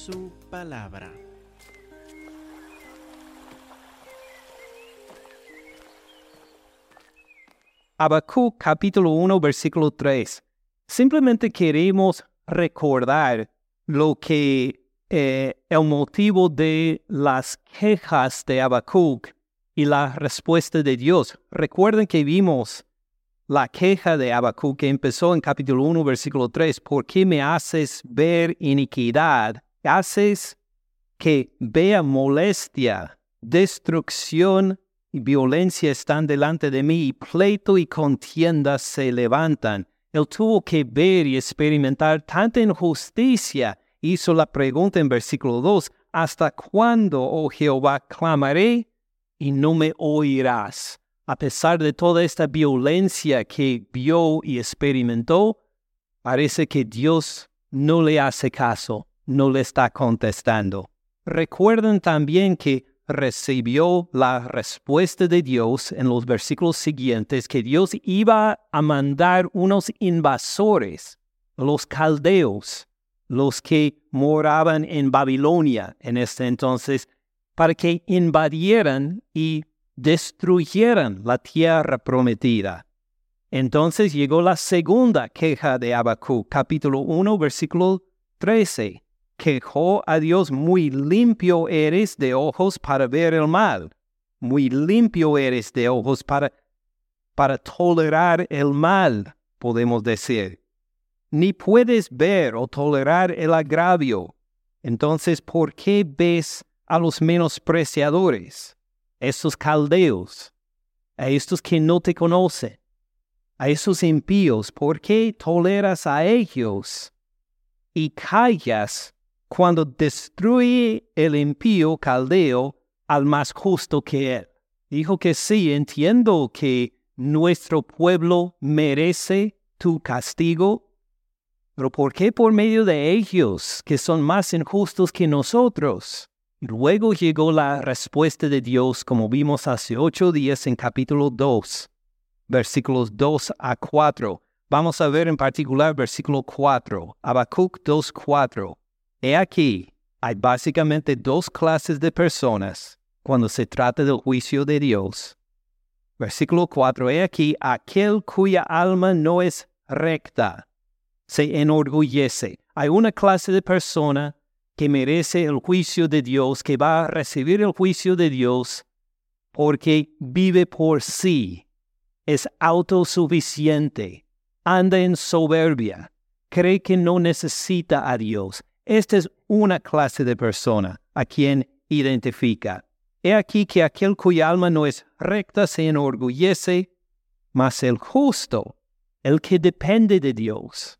su palabra. Habacuc capítulo 1 versículo 3. Simplemente queremos recordar lo que eh, el motivo de las quejas de Habacuc y la respuesta de Dios. Recuerden que vimos la queja de Habacuc que empezó en capítulo 1 versículo 3. ¿Por qué me haces ver iniquidad? Haces que vea molestia, destrucción y violencia están delante de mí, y pleito y contienda se levantan. Él tuvo que ver y experimentar tanta injusticia. Hizo la pregunta en versículo 2, ¿hasta cuándo, oh Jehová, clamaré y no me oirás? A pesar de toda esta violencia que vio y experimentó, parece que Dios no le hace caso, no le está contestando. Recuerden también que recibió la respuesta de Dios en los versículos siguientes que Dios iba a mandar unos invasores, los caldeos, los que moraban en Babilonia en este entonces, para que invadieran y destruyeran la tierra prometida. Entonces llegó la segunda queja de Habacuc, capítulo 1, versículo 13 quejó a Dios, muy limpio eres de ojos para ver el mal, muy limpio eres de ojos para, para tolerar el mal, podemos decir. Ni puedes ver o tolerar el agravio. Entonces, ¿por qué ves a los menospreciadores, estos caldeos, a estos que no te conocen, a esos impíos? ¿Por qué toleras a ellos y callas cuando destruye el impío caldeo al más justo que él. Dijo que sí, entiendo que nuestro pueblo merece tu castigo, pero ¿por qué por medio de ellos, que son más injustos que nosotros? Luego llegó la respuesta de Dios, como vimos hace ocho días en capítulo 2, versículos 2 a 4. Vamos a ver en particular versículo 4, Habacuc 2, 4. He aquí, hay básicamente dos clases de personas cuando se trata del juicio de Dios. Versículo 4. He aquí, aquel cuya alma no es recta se enorgullece. Hay una clase de persona que merece el juicio de Dios, que va a recibir el juicio de Dios porque vive por sí, es autosuficiente, anda en soberbia, cree que no necesita a Dios, esta es una clase de persona a quien identifica. He aquí que aquel cuya alma no es recta se enorgullece, mas el justo, el que depende de Dios,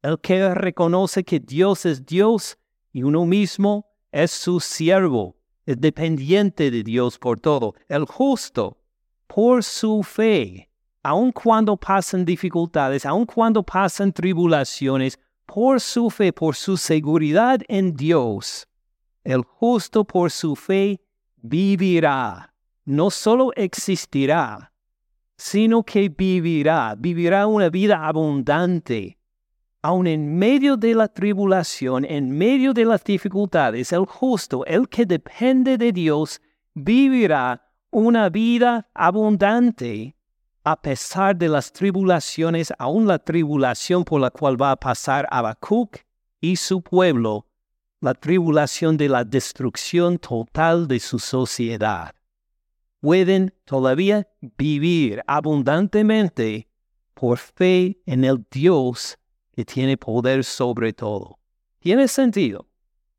el que reconoce que Dios es Dios y uno mismo es su siervo, es dependiente de Dios por todo. El justo, por su fe, aun cuando pasan dificultades, aun cuando pasan tribulaciones, por su fe, por su seguridad en Dios, el justo por su fe vivirá. No solo existirá, sino que vivirá, vivirá una vida abundante. Aun en medio de la tribulación, en medio de las dificultades, el justo, el que depende de Dios, vivirá una vida abundante a pesar de las tribulaciones, aún la tribulación por la cual va a pasar Habacuc y su pueblo, la tribulación de la destrucción total de su sociedad. Pueden todavía vivir abundantemente por fe en el Dios que tiene poder sobre todo. ¿Tiene sentido?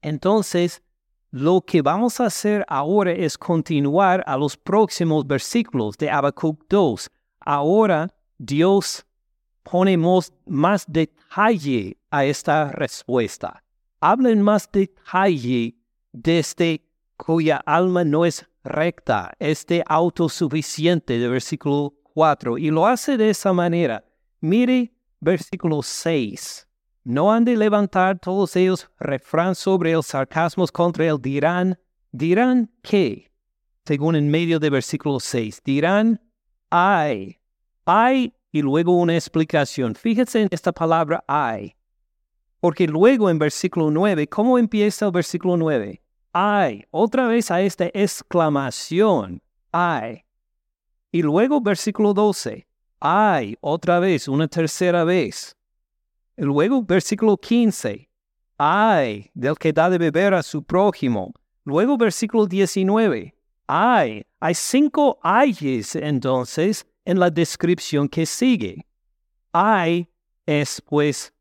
Entonces, lo que vamos a hacer ahora es continuar a los próximos versículos de Habacuc 2 ahora Dios pone más detalle a esta respuesta. Habla en más detalle de este cuya alma no es recta, este autosuficiente de versículo 4, y lo hace de esa manera. Mire versículo 6. No han de levantar todos ellos refrán sobre el sarcasmo contra él. Dirán, dirán qué, según en medio de versículo 6. Dirán, ay, hay y luego una explicación. Fíjense en esta palabra hay. Porque luego en versículo 9, ¿cómo empieza el versículo 9? Ay, otra vez a esta exclamación, ay. Y luego versículo 12, ay, otra vez, una tercera vez. Luego versículo 15, ay, del que da de beber a su prójimo. Luego versículo 19, ay, hay cinco ayes entonces en la descripción que sigue. Ay es pues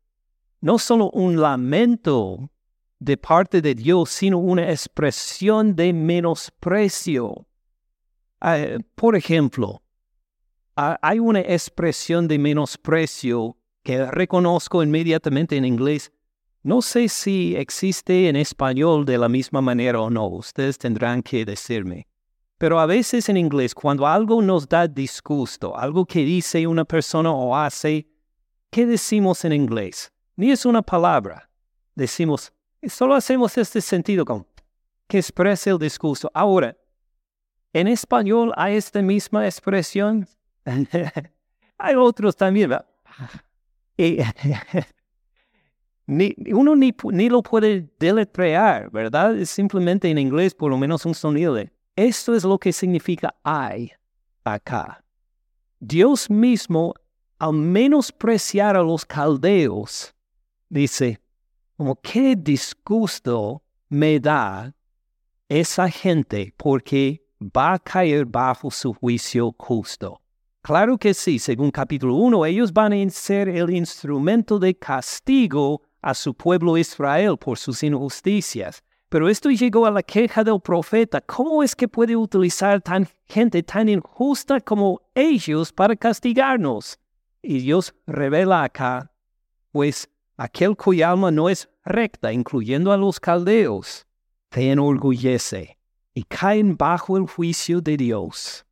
no solo un lamento de parte de Dios, sino una expresión de menosprecio. Ah, por ejemplo, hay una expresión de menosprecio que reconozco inmediatamente en inglés. No sé si existe en español de la misma manera o no, ustedes tendrán que decirme. Pero a veces en inglés, cuando algo nos da disgusto, algo que dice una persona o hace, ¿qué decimos en inglés? Ni es una palabra. Decimos, solo hacemos este sentido con que expresa el disgusto. Ahora, en español hay esta misma expresión. hay otros también. ni, uno ni, lo puede deletrear, ¿verdad? Es simplemente en inglés por lo menos un sonido de esto es lo que significa hay acá. Dios mismo, al menospreciar a los caldeos, dice, como qué disgusto me da esa gente porque va a caer bajo su juicio justo. Claro que sí, según capítulo 1, ellos van a ser el instrumento de castigo a su pueblo Israel por sus injusticias. Pero esto llegó a la queja del profeta. ¿Cómo es que puede utilizar tan gente tan injusta como ellos para castigarnos? Y Dios revela acá, pues aquel cuya alma no es recta, incluyendo a los caldeos, te enorgullece y caen bajo el juicio de Dios.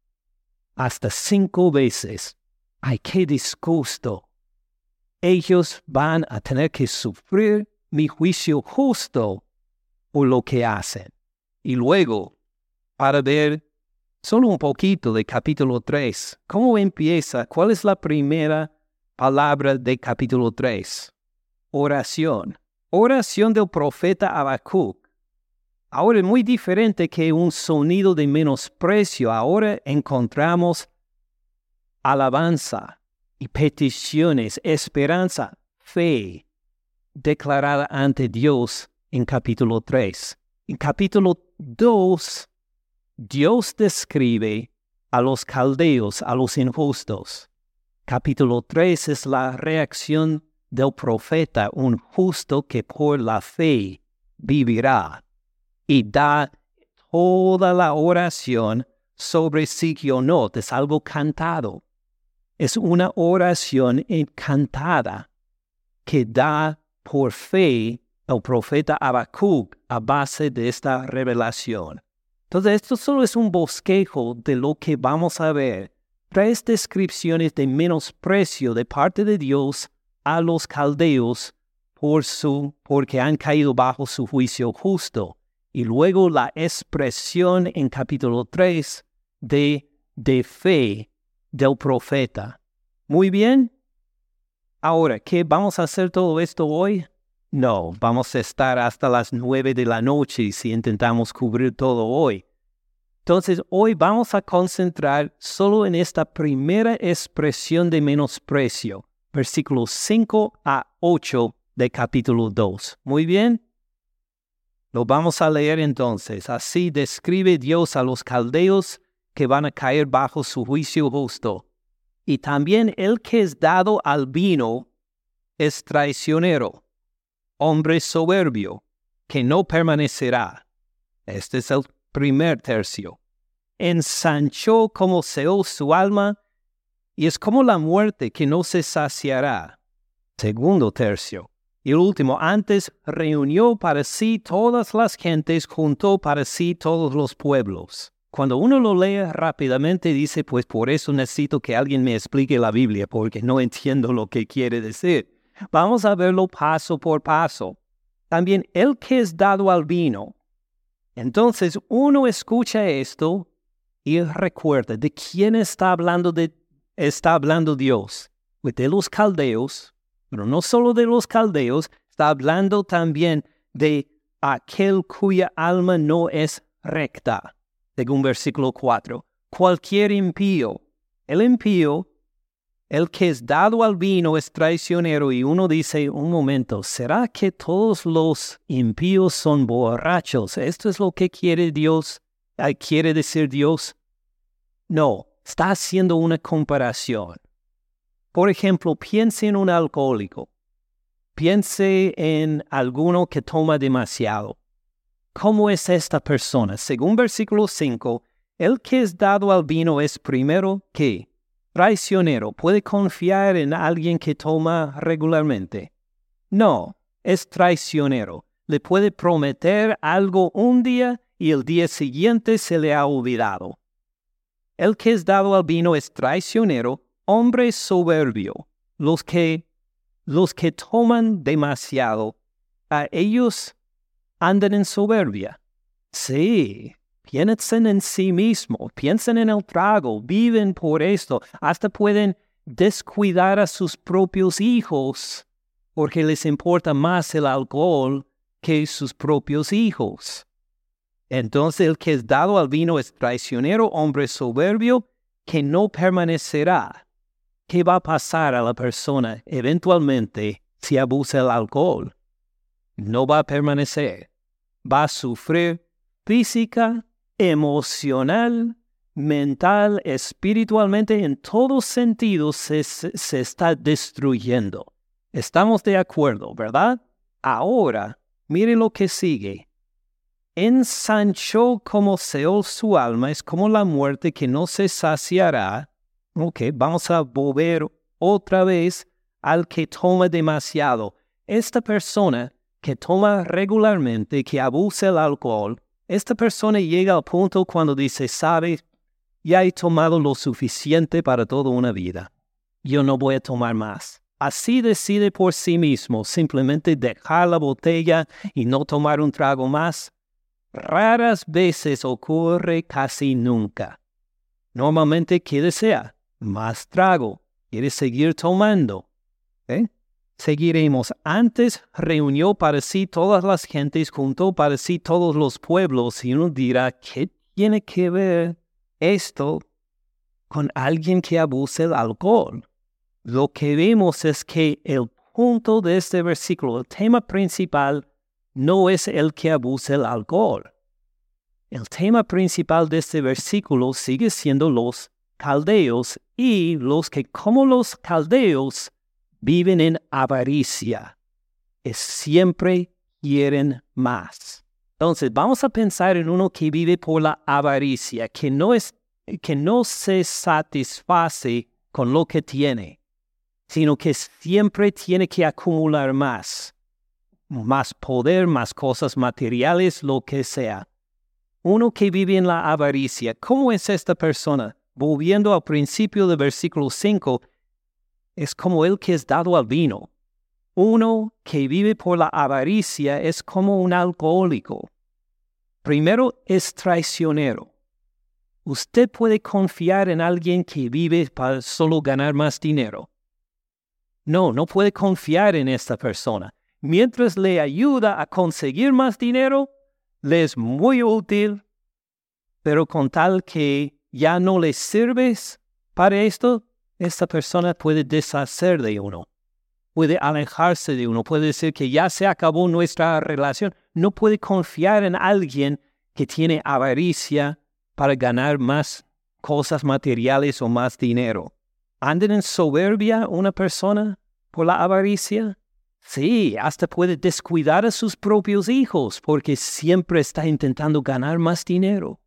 Hasta cinco veces. ¡Ay, qué disgusto! Ellos van a tener que sufrir mi juicio justo lo que hacen. Y luego, para ver solo un poquito de capítulo 3, ¿cómo empieza? ¿Cuál es la primera palabra de capítulo 3? Oración. Oración del profeta Habacuc. Ahora es muy diferente que un sonido de menosprecio. Ahora encontramos alabanza y peticiones, esperanza, fe declarada ante Dios en capítulo 3. En capítulo 2, Dios describe a los caldeos, a los injustos. Capítulo 3 es la reacción del profeta, un justo que por la fe vivirá y da toda la oración sobre no, es algo cantado. Es una oración encantada que da por fe el profeta Habacuc a base de esta revelación. Entonces, esto solo es un bosquejo de lo que vamos a ver. Tres descripciones de menosprecio de parte de Dios a los caldeos por su, porque han caído bajo su juicio justo. Y luego la expresión en capítulo 3 de, de fe del profeta. Muy bien. Ahora, ¿qué vamos a hacer todo esto hoy? No, vamos a estar hasta las nueve de la noche si intentamos cubrir todo hoy. Entonces, hoy vamos a concentrar solo en esta primera expresión de menosprecio, versículos 5 a 8 de capítulo 2. Muy bien. Lo vamos a leer entonces. Así describe Dios a los caldeos que van a caer bajo su juicio justo. Y también el que es dado al vino es traicionero hombre soberbio, que no permanecerá. Este es el primer tercio. Ensanchó como Seol su alma, y es como la muerte que no se saciará. Segundo tercio. Y el último, antes reunió para sí todas las gentes, juntó para sí todos los pueblos. Cuando uno lo lee rápidamente dice, pues por eso necesito que alguien me explique la Biblia, porque no entiendo lo que quiere decir. Vamos a verlo paso por paso. También el que es dado al vino. Entonces uno escucha esto y recuerda de quién está hablando, está hablando Dios. Pues de los caldeos, pero no solo de los caldeos, Está hablando también de aquel cuya alma no es recta, según versículo 4. Cualquier impío. El impío, el que es dado al vino es traicionero y uno dice, un momento, ¿será que todos los impíos son borrachos? ¿Esto es lo que quiere Dios? ¿Quiere decir Dios? No, está haciendo una comparación. Por ejemplo, piense en un alcohólico. Piense en alguno que toma demasiado. ¿Cómo es esta persona? Según versículo 5, el que es dado al vino es primero que traicionero. ¿Puede confiar en alguien que toma regularmente? No, es traicionero. Le puede prometer algo un día y el día siguiente se le ha olvidado. El que es dado al vino es traicionero, hombre soberbio. Los que los que toman demasiado, a ellos andan en soberbia. Sí, piensen en sí mismo, piensen en el trago, viven por esto, hasta pueden descuidar a sus propios hijos porque les importa más el alcohol que sus propios hijos. Entonces el que es dado al vino es traicionero, hombre soberbio, que no permanecerá ¿Qué va a pasar a la persona eventualmente si abusa el alcohol? No va a permanecer. Va a sufrir física, emocional, mental, espiritualmente, en todos sentidos se, se está destruyendo. Estamos de acuerdo, ¿verdad? Ahora, mire lo que sigue. Ensanchó como Seol su alma, es como la muerte que no se saciará, Ok, vamos a volver otra vez al que toma demasiado. Esta persona que toma regularmente, que abusa el alcohol, esta persona llega al punto cuando dice, sabe, ya he tomado lo suficiente para toda una vida. Yo no voy a tomar más. Así decide por sí mismo simplemente dejar la botella y no tomar un trago más. Raras veces ocurre casi nunca. Normalmente, ¿qué desea? más trago. ¿Quieres seguir tomando? ¿Eh? Seguiremos. Antes reunió para sí todas las gentes, juntó para sí todos los pueblos, y uno dirá, ¿qué tiene que ver esto con alguien que abuse el alcohol? Lo que vemos es que el punto de este versículo, el tema principal, no es el que abuse el alcohol. El tema principal de este versículo sigue siendo los caldeos y los que como los caldeos viven en avaricia, es siempre quieren más. Entonces vamos a pensar en uno que vive por la avaricia, que no, es, que no se satisface con lo que tiene, sino que siempre tiene que acumular más, más poder, más cosas materiales, lo que sea. Uno que vive en la avaricia, ¿cómo es esta persona? volviendo al principio del versículo 5, es como el que es dado al vino. Uno que vive por la avaricia es como un alcohólico. Primero es traicionero. Usted puede confiar en alguien que vive para solo ganar más dinero. No, no puede confiar en esta persona. Mientras le ayuda a conseguir más dinero, le es muy útil, pero con tal que ya no le sirves para esto, esta persona puede deshacer de uno, puede alejarse de uno, puede decir que ya se acabó nuestra relación. No puede confiar en alguien que tiene avaricia para ganar más cosas materiales o más dinero. ¿Anden en soberbia una persona por la avaricia? Sí, hasta puede descuidar a sus propios hijos porque siempre está intentando ganar más dinero.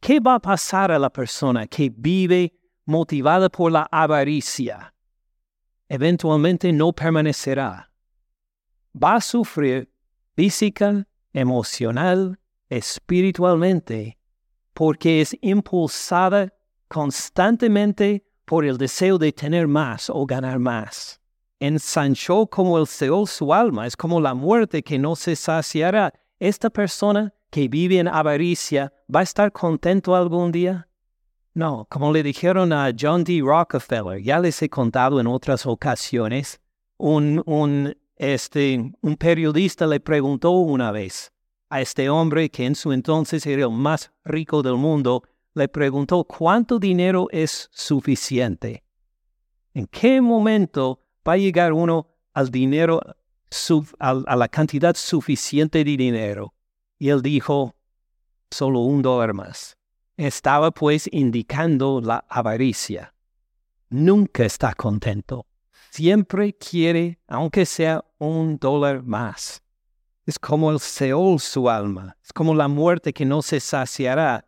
¿Qué va a pasar a la persona que vive motivada por la avaricia? Eventualmente no permanecerá. Va a sufrir física, emocional, espiritualmente, porque es impulsada constantemente por el deseo de tener más o ganar más. Ensanchó como el Seol su alma, es como la muerte que no se saciará. Esta persona que vive en avaricia va a estar contento algún día? No, como le dijeron a John D. Rockefeller, ya les he contado en otras ocasiones, un, un este, un periodista le preguntó una vez a este hombre que en su entonces era el más rico del mundo, le preguntó cuánto dinero es suficiente. ¿En qué momento va a llegar uno al dinero, a la cantidad suficiente de dinero? Y él dijo, solo un dólar más. Estaba pues indicando la avaricia. Nunca está contento. Siempre quiere, aunque sea un dólar más. Es como el Seol su alma. Es como la muerte que no se saciará.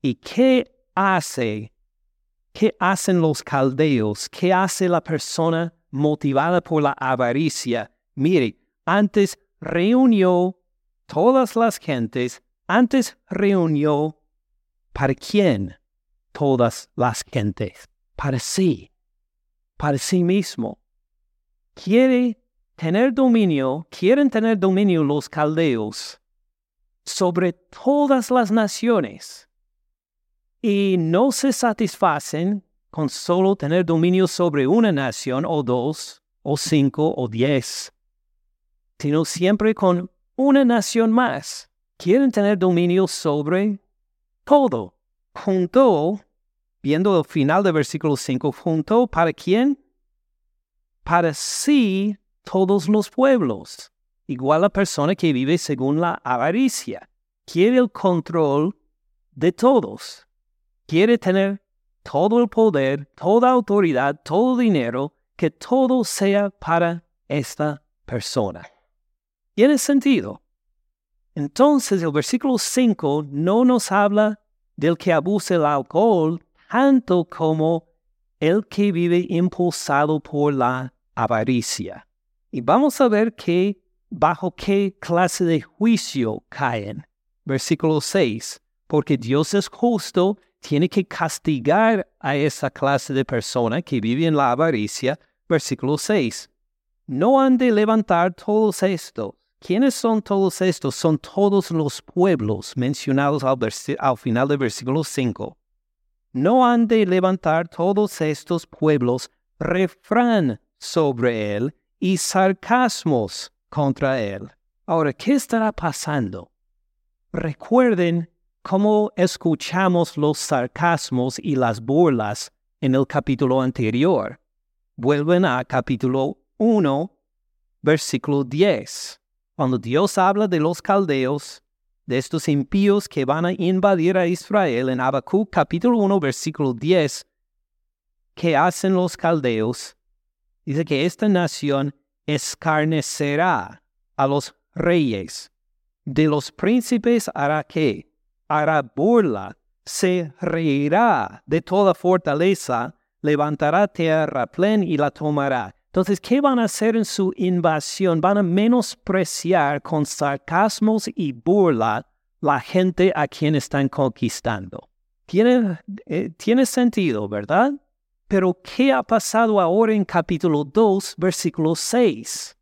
¿Y qué hace? ¿Qué hacen los caldeos? ¿Qué hace la persona motivada por la avaricia? Mire, antes reunió todas las gentes, antes reunió ¿para quién? Todas las gentes, para sí, para sí mismo. Quiere tener dominio, quieren tener dominio los caldeos sobre todas las naciones y no se satisfacen con solo tener dominio sobre una nación o dos o cinco o diez, sino siempre con una nación más. Quieren tener dominio sobre todo. Juntó, viendo el final del versículo 5, juntó para quién? Para sí todos los pueblos. Igual la persona que vive según la avaricia. Quiere el control de todos. Quiere tener todo el poder, toda autoridad, todo dinero, que todo sea para esta persona. ¿Tiene sentido? Entonces el versículo 5 no nos habla del que abusa el alcohol tanto como el que vive impulsado por la avaricia. Y vamos a ver que bajo qué clase de juicio caen. Versículo 6. Porque Dios es justo, tiene que castigar a esa clase de persona que vive en la avaricia. Versículo 6. No han de levantar todos estos ¿Quiénes son todos estos? Son todos los pueblos mencionados al, final del versículo 5. No han de levantar todos estos pueblos refrán sobre él y sarcasmos contra él. Ahora, ¿qué estará pasando? Recuerden cómo escuchamos los sarcasmos y las burlas en el capítulo anterior. Vuelven a capítulo 1, versículo 10 cuando Dios habla de los caldeos, de estos impíos que van a invadir a Israel en Habacuc capítulo 1 versículo 10, ¿qué hacen los caldeos? Dice que esta nación escarnecerá a los reyes. De los príncipes hará qué? Hará burla, se reirá de toda fortaleza, levantará tierra plen y la tomará. Entonces, ¿qué van a hacer en su invasión? Van a menospreciar con sarcasmos y burla la gente a quien están conquistando. Tiene, eh, tiene sentido, ¿verdad? Pero ¿qué ha pasado ahora en capítulo 2, versículo 6?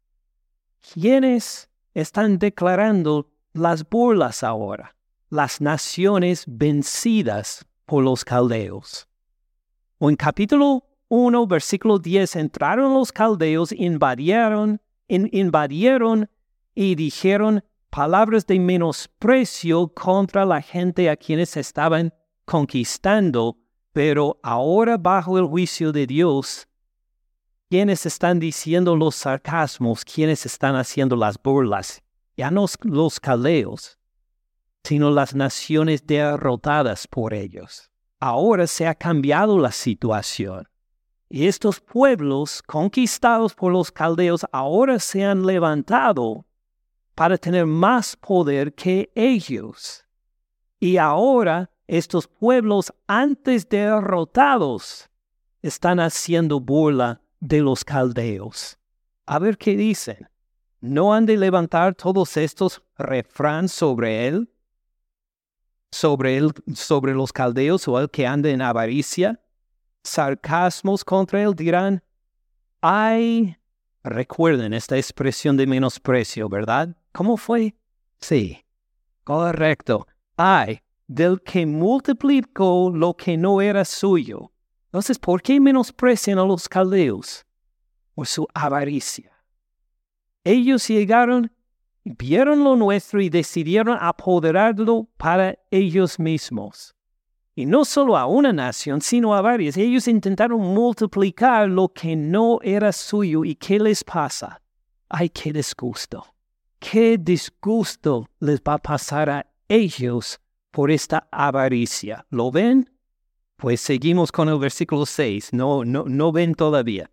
¿Quiénes están declarando las burlas ahora? Las naciones vencidas por los caldeos. O en capítulo 1, versículo 10, entraron los caldeos, invadieron, invadieron y dijeron palabras de menosprecio contra la gente a quienes estaban conquistando, pero ahora bajo el juicio de Dios, quienes están diciendo los sarcasmos, quienes están haciendo las burlas, ya no los caldeos, sino las naciones derrotadas por ellos. Ahora se ha cambiado la situación. Y estos pueblos conquistados por los caldeos ahora se han levantado para tener más poder que ellos. Y ahora estos pueblos antes derrotados están haciendo burla de los caldeos. A ver qué dicen. ¿No han de levantar todos estos refrán sobre él? ¿Sobre él, sobre los caldeos o el que anda en avaricia? Sarcasmos contra él, dirán, ay, recuerden esta expresión de menosprecio, ¿verdad? ¿Cómo fue? Sí, correcto. Ay, del que multiplicó lo que no era suyo. Entonces, ¿por qué menosprecian a los caldeos? Por su avaricia. Ellos llegaron, vieron lo nuestro y decidieron apoderarlo para ellos mismos. Y no solo a una nación, sino a varias. Ellos intentaron multiplicar lo que no era suyo. ¿Y qué les pasa? Ay, qué disgusto. Qué disgusto les va a pasar a ellos por esta avaricia. ¿Lo ven? Pues seguimos con el versículo 6. No, no, no ven todavía.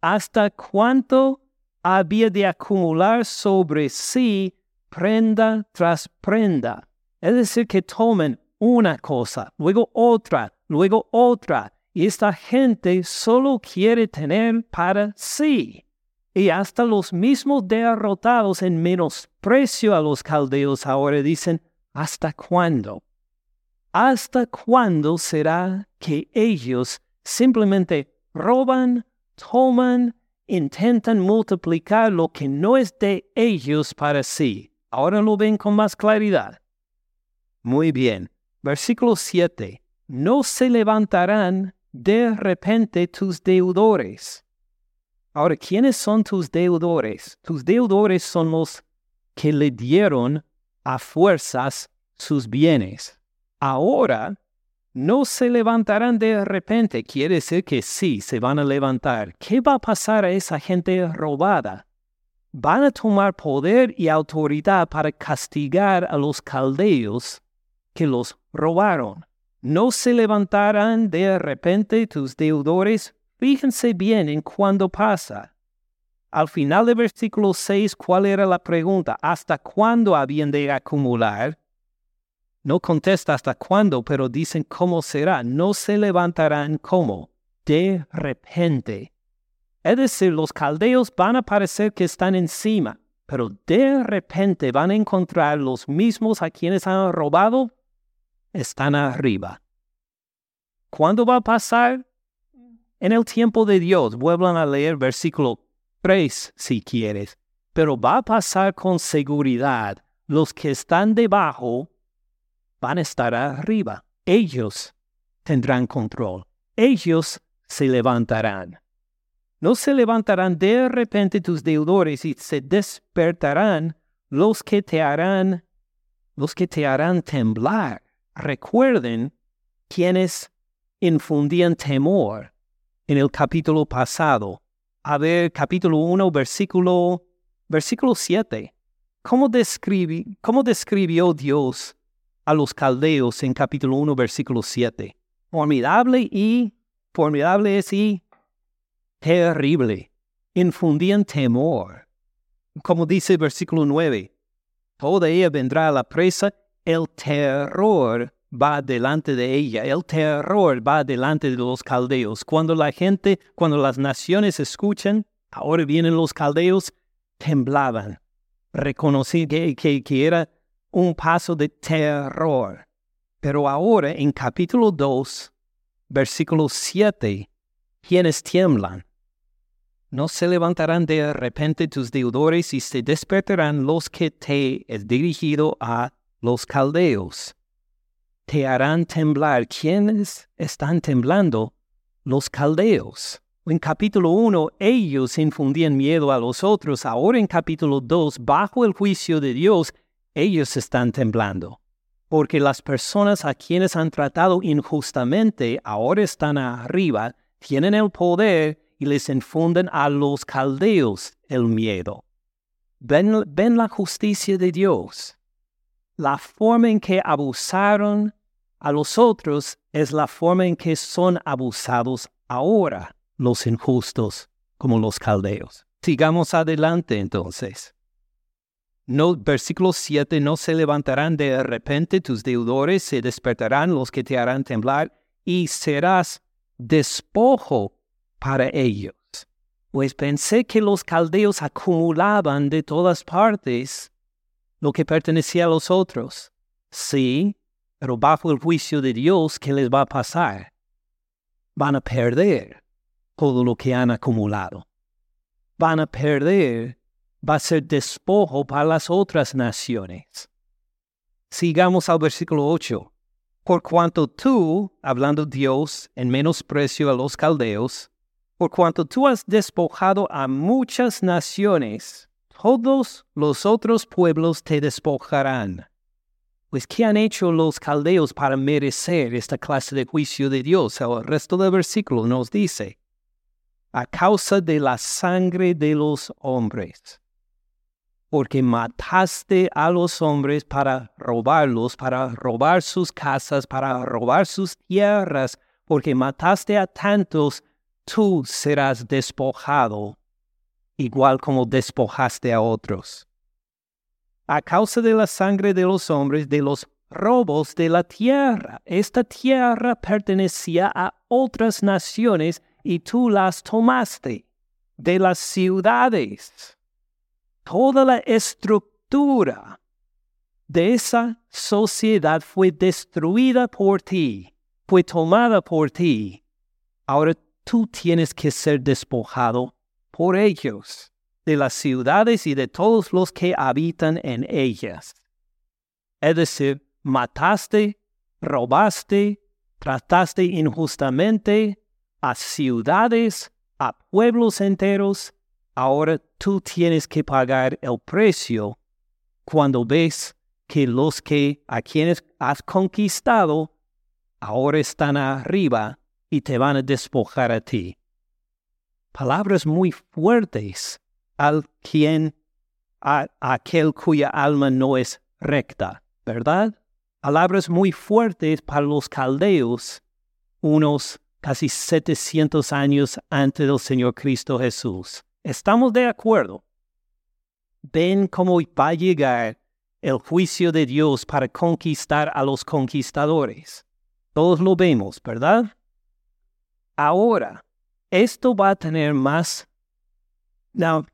¿Hasta cuánto había de acumular sobre sí prenda tras prenda? Es decir, que tomen una cosa, luego otra, luego otra. Y esta gente solo quiere tener para sí. Y hasta los mismos derrotados en menosprecio a los caldeos ahora dicen, ¿hasta cuándo? ¿Hasta cuándo será que ellos simplemente roban, toman, intentan multiplicar lo que no es de ellos para sí? Ahora lo ven con más claridad. Muy bien. Versículo 7. No se levantarán de repente tus deudores. Ahora, ¿quiénes son tus deudores? Tus deudores son los que le dieron a fuerzas sus bienes. Ahora, no se levantarán de repente. Quiere decir que sí, se van a levantar. ¿Qué va a pasar a esa gente robada? Van a tomar poder y autoridad para castigar a los caldeos que los robaron. No se levantarán de repente tus deudores. Fíjense bien en cuándo pasa. Al final del versículo 6, ¿cuál era la pregunta? ¿Hasta cuándo habían de acumular? No contesta hasta cuándo, pero dicen cómo será. No se levantarán como de repente. Es decir, los caldeos van a parecer que están encima, pero de repente van a encontrar los mismos a quienes han robado están arriba. ¿Cuándo va a pasar? En el tiempo de Dios. Vuelvan a leer versículo 3 si quieres. Pero va a pasar con seguridad. Los que están debajo van a estar arriba. Ellos tendrán control. Ellos se levantarán. No se levantarán de repente tus deudores y se despertarán los que te harán, los que te harán temblar recuerden quienes infundían temor en el capítulo pasado. A ver, capítulo 1, versículo, versículo 7. ¿Cómo, ¿Cómo describió Dios a los caldeos en capítulo 1, versículo 7? Formidable y, formidable es y terrible. Infundían temor. Como dice el versículo 9, toda ella vendrá a la presa el terror va delante de ella, el terror va delante de los caldeos. Cuando la gente, cuando las naciones escuchan, ahora vienen los caldeos, temblaban, reconocí que, que, era un paso de terror. Pero ahora en capítulo 2, versículo 7, ¿quiénes tiemblan? No se levantarán de repente tus deudores y se despertarán los que te es dirigido a los caldeos. Te harán temblar. ¿Quiénes están temblando? Los caldeos. En capítulo 1 ellos infundían miedo a los otros. Ahora en capítulo 2, bajo el juicio de Dios, ellos están temblando. Porque las personas a quienes han tratado injustamente ahora están arriba, tienen el poder y les infunden a los caldeos el miedo. Ven, ven la justicia de Dios. La forma en que abusaron a los otros es la forma en que son abusados ahora los injustos como los caldeos. Sigamos adelante entonces. No, versículo 7, no se levantarán de repente tus deudores, se despertarán los que te harán temblar y serás despojo para ellos. Pues pensé que los caldeos acumulaban de todas partes lo que pertenecía a los otros. Sí, pero bajo el juicio de Dios, ¿qué les va a pasar? Van a perder todo lo que han acumulado. Van a perder, va a ser despojo para las otras naciones. Sigamos al versículo 8. Por cuanto tú, hablando Dios en menosprecio a los caldeos, por cuanto tú has despojado a muchas naciones, todos los otros pueblos te despojarán. Pues, ¿qué han hecho los caldeos para merecer esta clase de juicio de Dios? El resto del versículo nos dice, a causa de la sangre de los hombres. Porque mataste a los hombres para robarlos, para robar sus casas, para robar sus tierras, porque mataste a tantos, tú serás despojado, igual como despojaste a otros a causa de la sangre de los hombres, de los robos de la tierra. Esta tierra pertenecía a otras naciones y tú las tomaste. De las ciudades. Toda la estructura de esa sociedad fue destruida por ti, fue tomada por ti. Ahora tú tienes que ser despojado por ellos de las ciudades y de todos los que habitan en ellas. Es decir, mataste, robaste, trataste injustamente a ciudades, a pueblos enteros, ahora tú tienes que pagar el precio cuando ves que los que a quienes has conquistado ahora están arriba y te van a despojar a ti. Palabras muy fuertes al quien, a, aquel cuya alma no es recta, ¿verdad? Palabras muy fuertes para los caldeos, unos casi 700 años antes del Señor Cristo Jesús. ¿Estamos de acuerdo? Ven cómo va a llegar el juicio de Dios para conquistar a los conquistadores. Todos lo vemos, ¿verdad? Ahora, esto va a tener más... Now,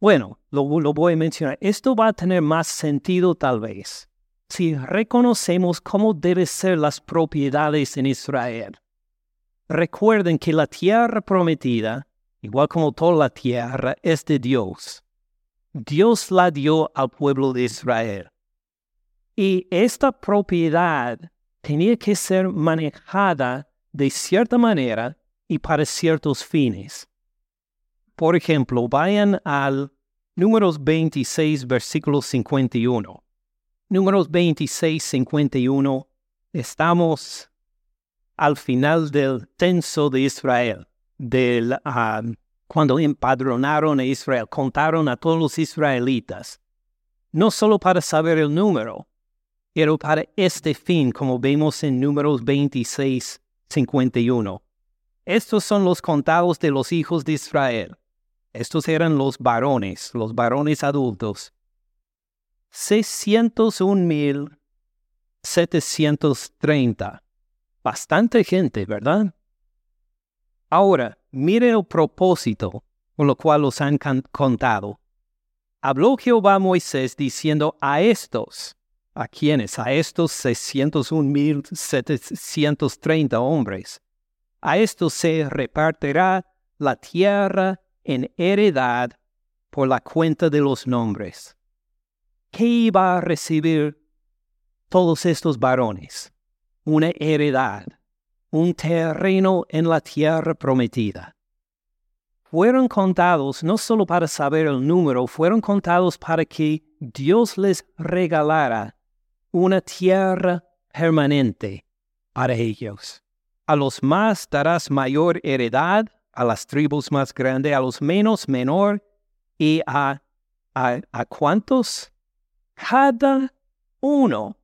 bueno, lo, voy a mencionar. Esto va a tener más sentido tal vez si reconocemos cómo deben ser las propiedades en Israel. Recuerden que la tierra prometida, igual como toda la tierra, es de Dios. Dios la dio al pueblo de Israel. Y esta propiedad tenía que ser manejada de cierta manera y para ciertos fines. Por ejemplo, vayan al Números 26, versículo 51. Números 26, 51. Estamos al final del censo de Israel, del, ah, cuando empadronaron a Israel, contaron a todos los israelitas, no solo para saber el número, pero para este fin, como vemos en Números 26, 51. Estos son los contados de los hijos de Israel. Estos eran los varones, los varones adultos. 601.730. Bastante gente, ¿verdad? Ahora, mire el propósito con lo cual los han contado. Habló Jehová a Moisés diciendo a estos, ¿a quienes? A estos 601.730 hombres. A estos se repartirá la tierra en heredad por la cuenta de los nombres. ¿Qué iba a recibir todos estos varones? Una heredad, un terreno en la tierra prometida. Fueron contados no solo para saber el número, fueron contados para que Dios les regalara una tierra permanente para ellos. A los más darás mayor heredad a las tribus más grandes, a los menos menor, y a, a, a cuántos? Cada uno,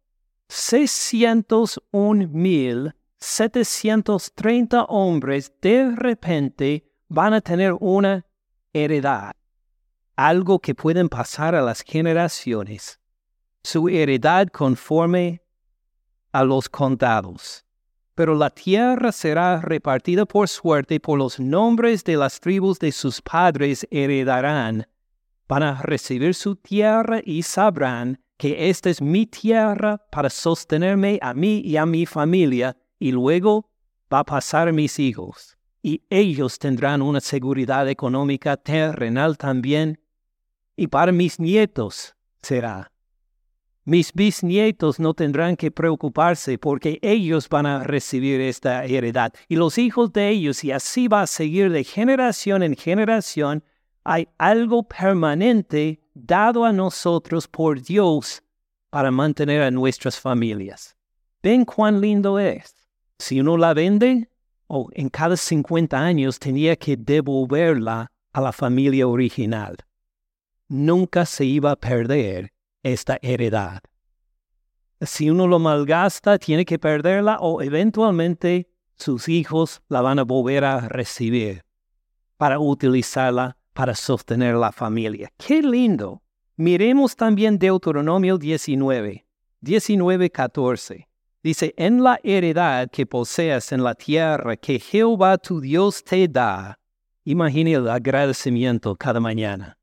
601 mil 730 hombres de repente van a tener una heredad, algo que pueden pasar a las generaciones, su heredad conforme a los contados pero la tierra será repartida por suerte por los nombres de las tribus de sus padres heredarán. Van a recibir su tierra y sabrán que esta es mi tierra para sostenerme a mí y a mi familia, y luego va a pasar a mis hijos. Y ellos tendrán una seguridad económica terrenal también, y para mis nietos será. Mis bisnietos no tendrán que preocuparse porque ellos van a recibir esta heredad y los hijos de ellos, y así va a seguir de generación en generación, hay algo permanente dado a nosotros por Dios para mantener a nuestras familias. ¿Ven cuán lindo es? Si uno la vende, o en cada 50 años tenía que devolverla a la familia original. Nunca se iba a perder esta heredad. Si uno lo malgasta, tiene que perderla o eventualmente sus hijos la van a volver a recibir para utilizarla para sostener la familia. ¡Qué lindo! Miremos también Deuteronomio 19, 19, 14. Dice, en la heredad que poseas en la tierra que Jehová tu Dios te da, imagine el agradecimiento cada mañana.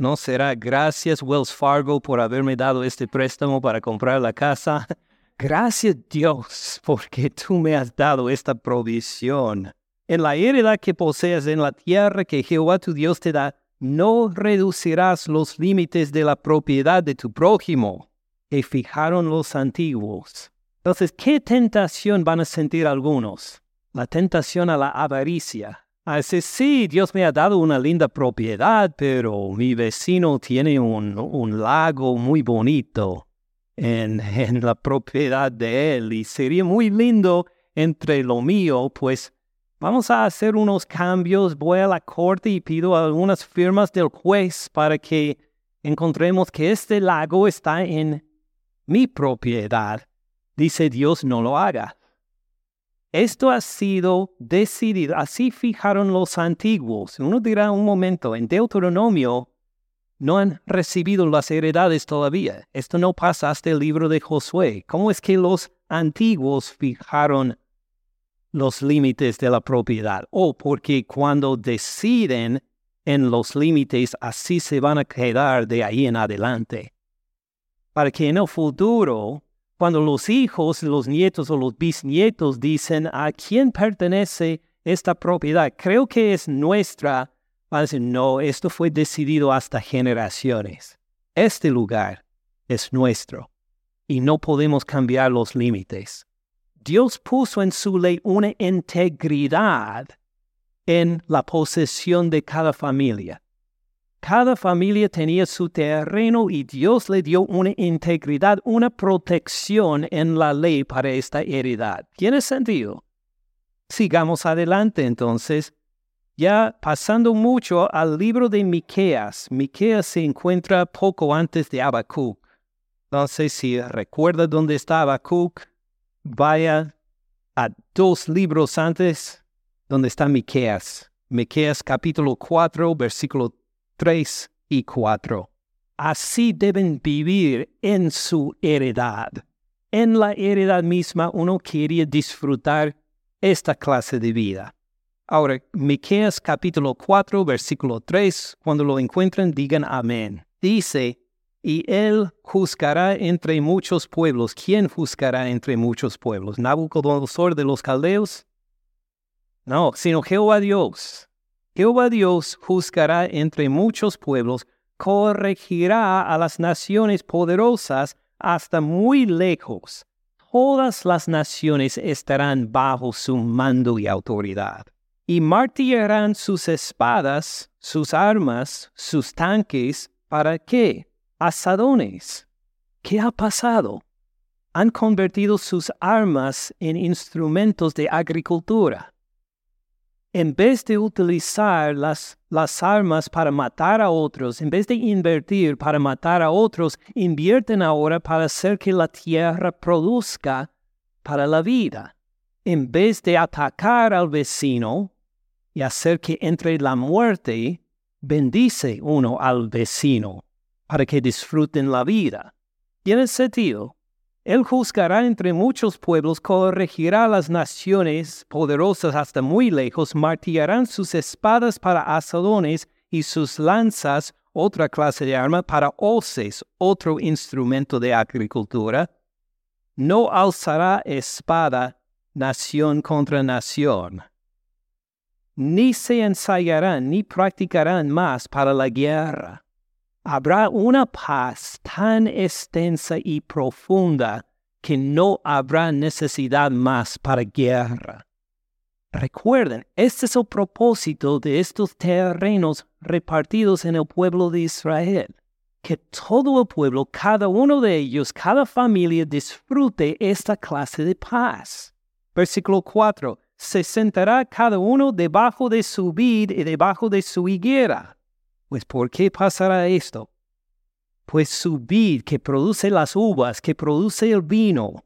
¿No será gracias Wells Fargo por haberme dado este préstamo para comprar la casa? Gracias Dios porque tú me has dado esta provisión. En la heredad que poseas en la tierra que Jehová tu Dios te da, no reducirás los límites de la propiedad de tu prójimo que fijaron los antiguos entonces, ¿qué tentación van a sentir algunos? La tentación a la avaricia. A decir, sí, Dios me ha dado una linda propiedad, pero mi vecino tiene un, lago muy bonito en, en la propiedad de él y sería muy lindo entre lo mío, pues vamos a hacer unos cambios, voy a la corte y pido algunas firmas del juez para que encontremos que este lago está en mi propiedad dice Dios no lo haga. Esto ha sido decidido, así fijaron los antiguos. Uno dirá un momento, en Deuteronomio no han recibido las heredades todavía. Esto no pasa hasta el libro de Josué. ¿Cómo es que los antiguos fijaron los límites de la propiedad? O porque cuando deciden en los límites, así se van a quedar de ahí en adelante. Para que en el futuro cuando los hijos, los nietos o los bisnietos dicen a quién pertenece esta propiedad, creo que es nuestra, van a decir, no, esto fue decidido hasta generaciones. Este lugar es nuestro y no podemos cambiar los límites. Dios puso en su ley una integridad en la posesión de cada familia. Cada familia tenía su terreno y Dios le dio una integridad, una protección en la ley para esta heredad. ¿Tiene sentido? Sigamos adelante entonces. Ya pasando mucho al libro de Miqueas. Miqueas se encuentra poco antes de Habacuc. Entonces, si recuerda dónde está Habacuc, vaya a dos libros antes donde está Miqueas. Miqueas capítulo 4, versículo 3 y 4. Así deben vivir en su heredad. En la heredad misma uno quería disfrutar esta clase de vida. Ahora, Miqueas capítulo 4, versículo 3, cuando lo encuentren, digan amén. Dice, y él juzgará entre muchos pueblos. ¿Quién juzgará entre muchos pueblos? ¿Nabucodonosor de los caldeos? No, sino Jehová Dios. Jehová Dios juzgará entre muchos pueblos, corregirá a las naciones poderosas hasta muy lejos. Todas las naciones estarán bajo su mando y autoridad. Y martillarán sus espadas, sus armas, sus tanques, ¿para qué? Asadones. ¿Qué ha pasado? Han convertido sus armas en instrumentos de agricultura en vez de utilizar las, las armas para matar a otros, en vez de invertir para matar a otros, invierten ahora para hacer que la tierra produzca para la vida. En vez de atacar al vecino y hacer que entre la muerte, bendice uno al vecino para que disfruten la vida. ¿Tiene sentido? Él juzgará entre muchos pueblos, corregirá las naciones poderosas hasta muy lejos, martillarán sus espadas para asadones y sus lanzas, otra clase de arma, para hoces, otro instrumento de agricultura. No alzará espada nación contra nación, ni se ensayarán ni practicarán más para la guerra habrá una paz tan extensa y profunda que no habrá necesidad más para guerra. Recuerden, este es el propósito de estos terrenos repartidos en el pueblo de Israel. Que todo el pueblo, cada uno de ellos, cada familia disfrute esta clase de paz. Versículo 4. Se sentará cada uno debajo de su vid y debajo de su higuera. Pues ¿por qué pasará esto? Pues su vid que produce las uvas, que produce el vino,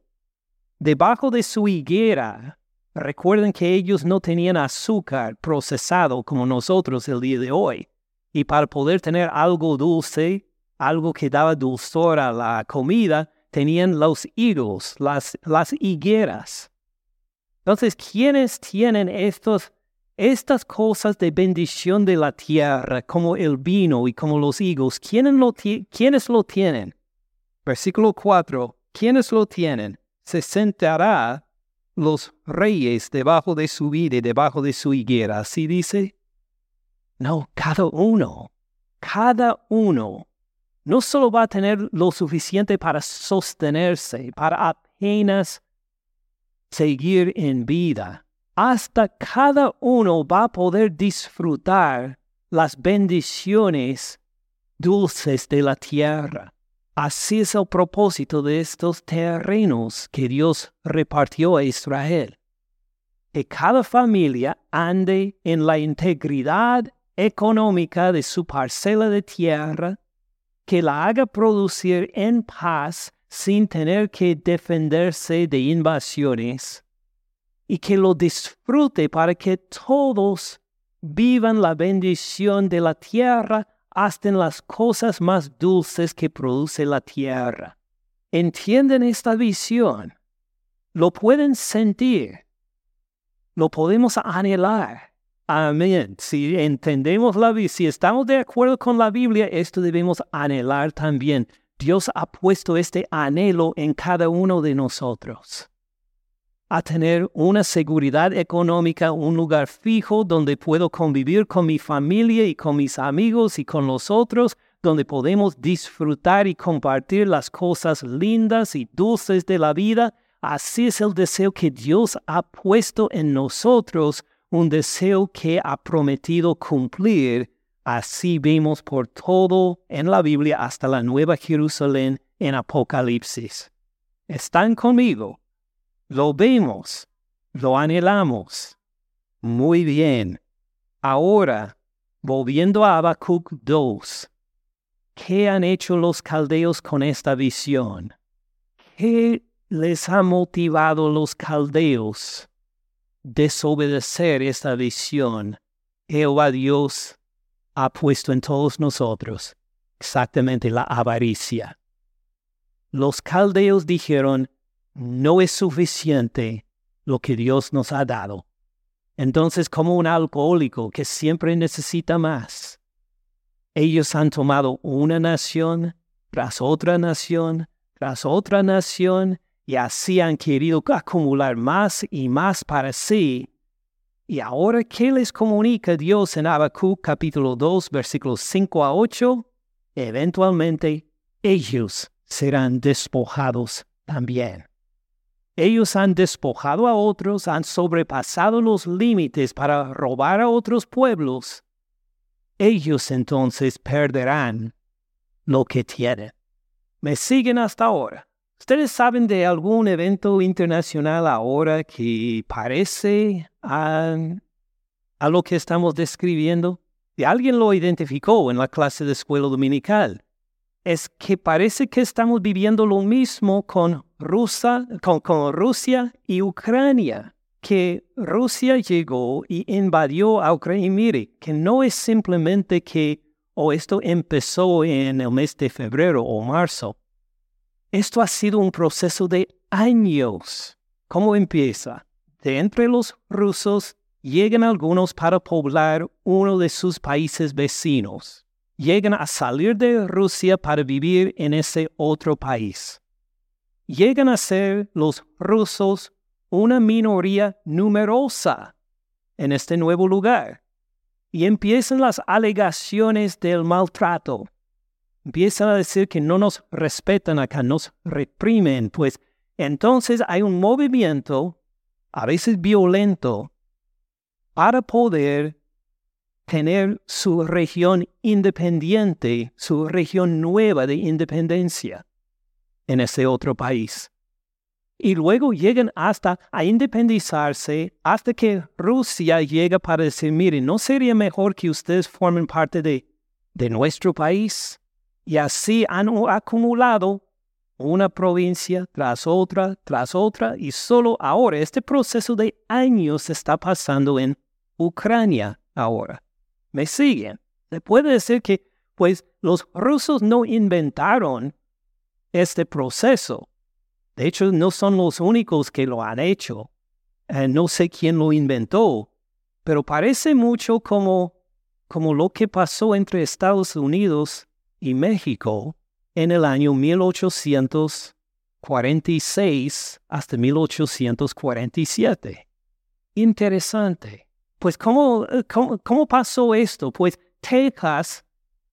debajo de su higuera Recuerden que ellos no tenían azúcar procesado como nosotros el día de hoy. Y para poder tener algo dulce, algo que daba dulzor a la comida, tenían los higos, las, las higueras. Entonces, ¿quiénes tienen estos, estas cosas de bendición de la tierra, como el vino y como los higos? ¿Quiénes lo, ¿quiénes lo tienen? Versículo 4. ¿Quiénes lo tienen? Se sentará los reyes debajo de su vida y debajo de su higuera. ¿Así dice? No, cada uno, cada uno no solo va a tener lo suficiente para sostenerse, para apenas seguir en vida, hasta cada uno va a poder disfrutar las bendiciones dulces de la tierra. Así es el propósito de estos terrenos que Dios repartió a Israel. Que cada familia ande en la integridad económica de su parcela de tierra, que la haga producir en paz sin tener que defenderse de invasiones, y que lo disfrute para que todos vivan la bendición de la tierra hasta en las cosas más dulces que produce la tierra. ¿Entienden esta visión? ¿Lo pueden sentir? ¿Lo podemos anhelar? Amén. Si entendemos la Biblia, si estamos de acuerdo con la Biblia, esto debemos anhelar también. Dios ha puesto este anhelo en cada uno de nosotros a tener una seguridad económica, un lugar fijo donde puedo convivir con mi familia y con mis amigos y con los otros, donde podemos disfrutar y compartir las cosas lindas y dulces de la vida. Así es el deseo que Dios ha puesto en nosotros, un deseo que ha prometido cumplir. Así vemos por todo en la Biblia hasta la Nueva Jerusalén en Apocalipsis. ¿Están conmigo? Lo vemos, lo anhelamos. Muy bien. Ahora, volviendo a Habacuc 2, ¿qué han hecho los caldeos con esta visión? ¿Qué les ha motivado los caldeos desobedecer esta visión? Jehová Dios ha puesto en todos nosotros exactamente la avaricia. Los caldeos dijeron, no es suficiente lo que Dios nos ha dado. Entonces, como un alcohólico que siempre necesita más, ellos han tomado una nación tras otra nación, tras otra nación, y así han querido acumular más y más para sí. Y ahora, ¿qué les comunica Dios en Habacuc capítulo 2, versículos 5 a 8? Eventualmente, ellos serán despojados también. Ellos han despojado a otros, han sobrepasado los límites para robar a otros pueblos. Ellos entonces perderán lo que tienen. ¿Me siguen hasta ahora? ¿Ustedes saben de algún evento internacional ahora que parece a, a lo que estamos describiendo? Y alguien lo identificó en la clase de escuela dominical. Es que parece que estamos viviendo lo mismo con Rusia, con, Rusia y Ucrania, que Rusia llegó y invadió a Ucrania. Mire, que no es simplemente que, o esto empezó en el mes de febrero o marzo. Esto ha sido un proceso de años. ¿Cómo empieza? De entre los rusos llegan algunos para poblar uno de sus países vecinos. Llegan a salir de Rusia para vivir en ese otro país llegan a ser los rusos una minoría numerosa en este nuevo lugar. Y empiezan las alegaciones del maltrato. Empiezan a decir que no nos respetan acá, nos reprimen. Pues entonces hay un movimiento, a veces violento, para poder tener su región independiente, su región nueva de independencia en ese otro país. Y luego llegan hasta a independizarse, hasta que Rusia llega para decir, miren, ¿no sería mejor que ustedes formen parte de, de nuestro país? Y así han acumulado una provincia tras otra, tras otra, y solo ahora este proceso de años está pasando en Ucrania ahora. ¿Me siguen? Se puede decir que, pues, los rusos no inventaron este proceso. De hecho, no son los únicos que lo han hecho. Eh, no sé quién lo inventó, pero parece mucho como, como lo que pasó entre Estados Unidos y México en el año 1846 hasta 1847. Interesante. Pues ¿cómo, cómo, cómo pasó esto? Pues Texas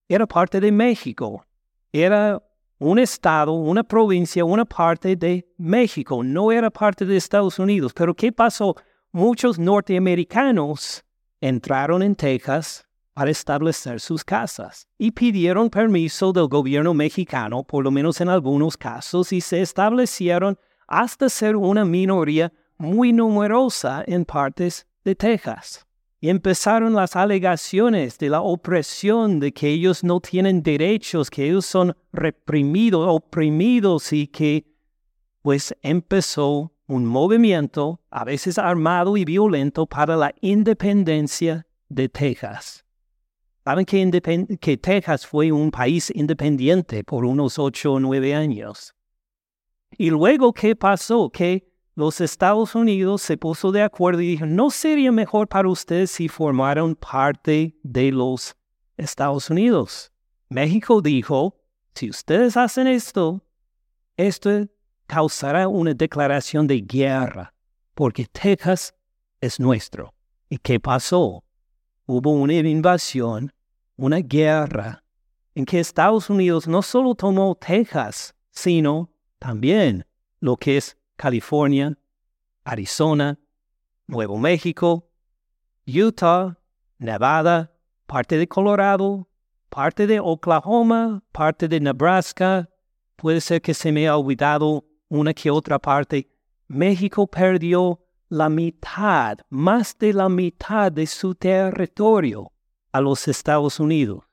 era parte de México. Era un estado, una provincia, una parte de México. No era parte de Estados Unidos. Pero ¿qué pasó? Muchos norteamericanos entraron en Texas para establecer sus casas y pidieron permiso del gobierno mexicano, por lo menos en algunos casos, y se establecieron hasta ser una minoría muy numerosa en partes de Texas. Y empezaron las alegaciones de la opresión, de que ellos no tienen derechos, que ellos son reprimidos, oprimidos y que pues empezó un movimiento, a veces armado y violento, para la independencia de Texas. Saben que, Texas fue un país independiente por unos ocho o nueve años. Y luego, ¿qué pasó? Que los Estados Unidos se puso de acuerdo y dijo, ¿no sería mejor para ustedes si formaran parte de los Estados Unidos? México dijo, si ustedes hacen esto, esto causará una declaración de guerra, porque Texas es nuestro. ¿Y qué pasó? hubo una invasión, una guerra, en que Estados Unidos no solo tomó Texas, sino también lo que es California, Arizona, Nuevo México, Utah, Nevada, parte de Colorado, parte de Oklahoma, parte de Nebraska, puede ser que se me haya olvidado una que otra parte. México perdió la mitad, más de la mitad de su territorio a los Estados Unidos,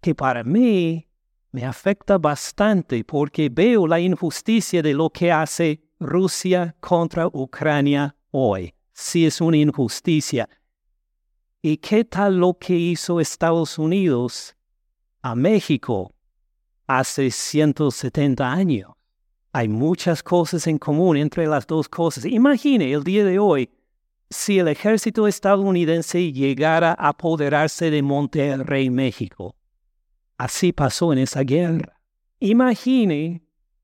que para mí me afecta bastante porque veo la injusticia de lo que hace Rusia contra Ucrania hoy. Si es una injusticia. ¿Y qué tal lo que hizo Estados Unidos a México hace 170 años? Hay muchas cosas en común entre las dos cosas. Imagine el día de hoy si el ejército estadounidense llegara a apoderarse de Monterrey, México. Así pasó en esa guerra. Imagine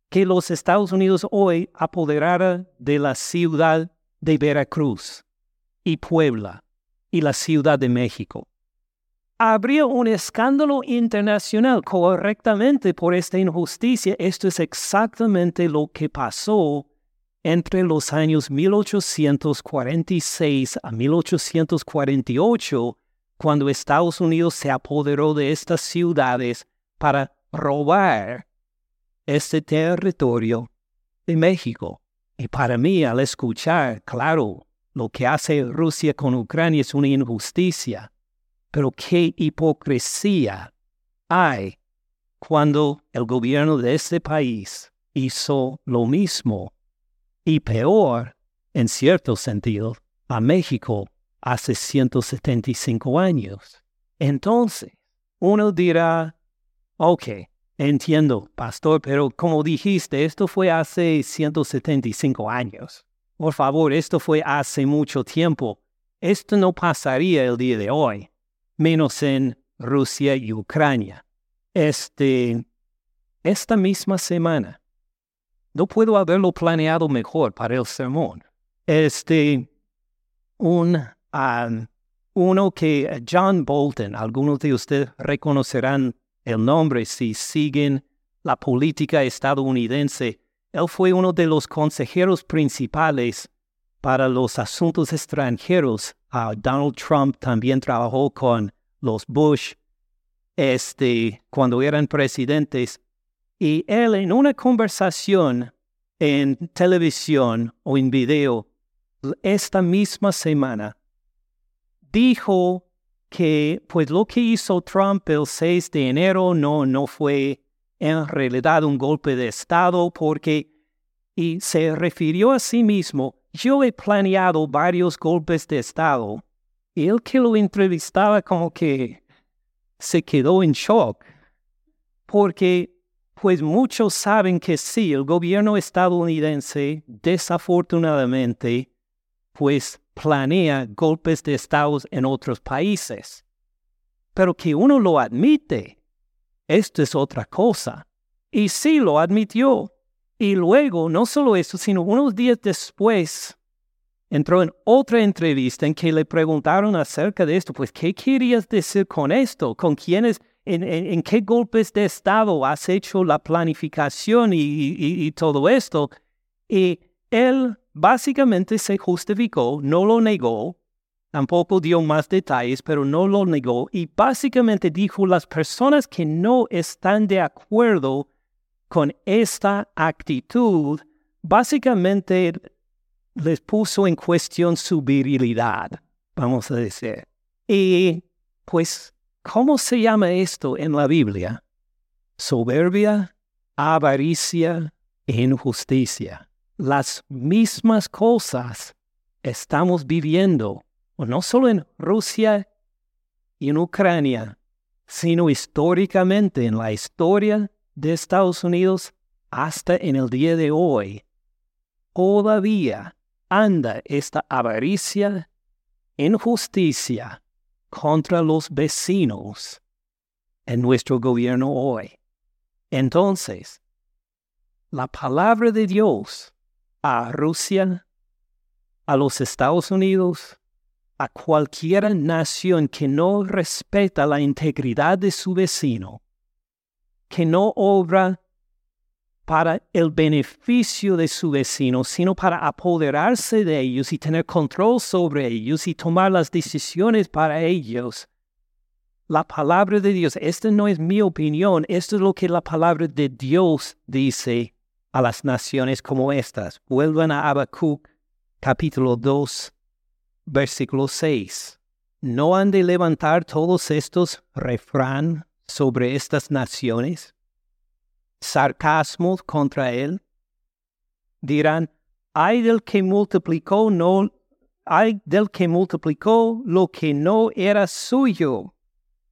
que los Estados Unidos hoy apoderaran de la ciudad de Veracruz y Puebla y la Ciudad de México habría un escándalo internacional correctamente por esta injusticia. Esto es exactamente lo que pasó entre los años 1846 a 1848, cuando Estados Unidos se apoderó de estas ciudades para robar este territorio de México. Y para mí, al escuchar, claro, lo que hace Rusia con Ucrania es una injusticia pero qué hipocresía hay cuando el gobierno de este país hizo lo mismo y peor, en cierto sentido, a México hace 175 años. Entonces, uno dirá, ok, entiendo, pastor, pero como dijiste, esto fue hace 175 años. Por favor, esto fue hace mucho tiempo. Esto no pasaría el día de hoy menos en Rusia y Ucrania. Este, esta misma semana, no puedo haberlo planeado mejor para el sermón. Este, un, um, uno que John Bolton, algunos de ustedes reconocerán el nombre si siguen la política estadounidense. Él fue uno de los consejeros principales para los asuntos extranjeros Ah, Donald Trump también trabajó con los Bush este, cuando eran presidentes. Y él en una conversación en televisión o en video esta misma semana dijo que pues lo que hizo Trump el 6 de enero no, no fue en realidad un golpe de Estado porque y se refirió a sí mismo, yo he planeado varios golpes de Estado. Y el que lo entrevistaba como que se quedó en shock, porque pues muchos saben que sí, el gobierno estadounidense desafortunadamente pues planea golpes de estados en otros países. Pero que uno lo admite, esto es otra cosa. Y sí lo admitió. Y luego, no solo eso, sino unos días después, entró en otra entrevista en que le preguntaron acerca de esto, pues, ¿qué querías decir con esto? ¿Con quiénes, en, qué golpes de Estado has hecho la planificación y, y todo esto? Y él básicamente se justificó, no lo negó, tampoco dio más detalles, pero no lo negó y básicamente dijo las personas que no están de acuerdo con esta actitud, básicamente les puso en cuestión su virilidad, vamos a decir. Y pues, ¿cómo se llama esto en la Biblia? Soberbia, avaricia e injusticia las mismas cosas estamos viviendo, no solo en Rusia y en Ucrania, sino históricamente en la historia de Estados Unidos hasta en el día de hoy. Todavía anda esta avaricia, injusticia contra los vecinos en nuestro gobierno hoy. Entonces, la palabra de Dios a Rusia, a los Estados Unidos, a cualquier nación que no respeta la integridad de su vecino, que no obra para el beneficio de su vecino, sino para apoderarse de ellos y tener control sobre ellos y tomar las decisiones para ellos. La palabra de Dios, esta no es mi opinión, esto es lo que la palabra de Dios dice a las naciones como estas. Vuelvan a Habacuc capítulo 2, versículo 6. ¿No han de levantar todos estos refrán sobre estas naciones? Sarcasmos contra él. Dirán, hay del que multiplicó no hay del que multiplicó lo que no era suyo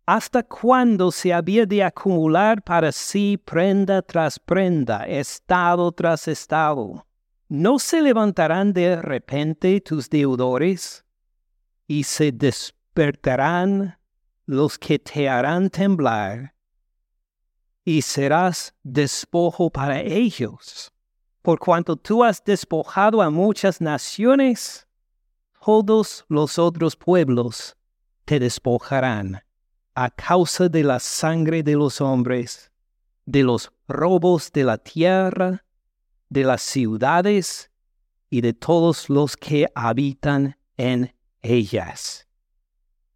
¿Hasta cuándo se había de acumular para sí prenda tras prenda, estado tras estado? ¿No se levantarán de repente tus deudores y se despertarán los que te harán temblar y serás despojo para ellos? Por cuanto tú has despojado a muchas naciones, todos los otros pueblos te despojarán a causa de la sangre de los hombres, de los robos de la tierra, de las ciudades y de todos los que habitan en ellas.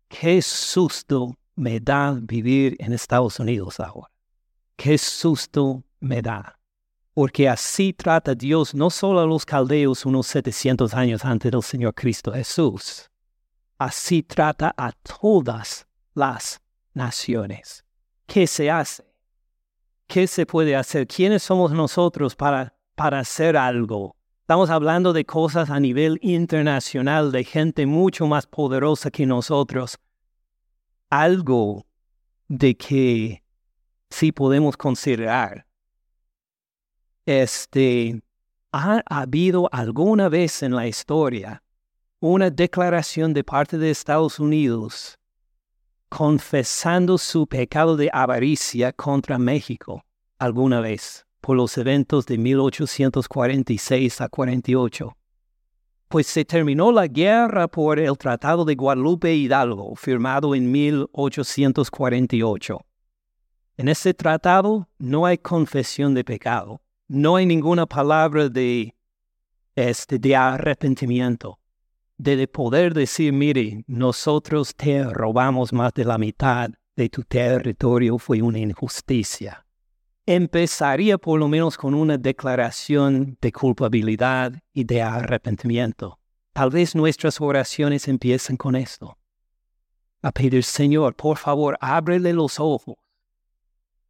Qué susto me da vivir en Estados Unidos ahora. Qué susto me da. Porque así trata Dios no solo a los caldeos unos 700 años antes del Señor Cristo Jesús. Así trata a todas las naciones. ¿Qué se hace? ¿Qué se puede hacer? ¿Quiénes somos nosotros para, para hacer algo? Estamos hablando de cosas a nivel internacional, de gente mucho más poderosa que nosotros. Algo de que sí podemos considerar. Este, ¿ha habido alguna vez en la historia una declaración de parte de Estados Unidos confesando su pecado de avaricia contra México alguna vez por los eventos de 1846 a 48. Pues se terminó la guerra por el Tratado de Guadalupe Hidalgo, firmado en 1848. En ese tratado no hay confesión de pecado, no hay ninguna palabra de, este, de arrepentimiento. De poder decir, mire, nosotros te robamos más de la mitad de tu territorio, fue una injusticia. Empezaría por lo menos con una declaración de culpabilidad y de arrepentimiento. Tal vez nuestras oraciones empiecen con esto. A pedir, Señor, por favor, ábrele los ojos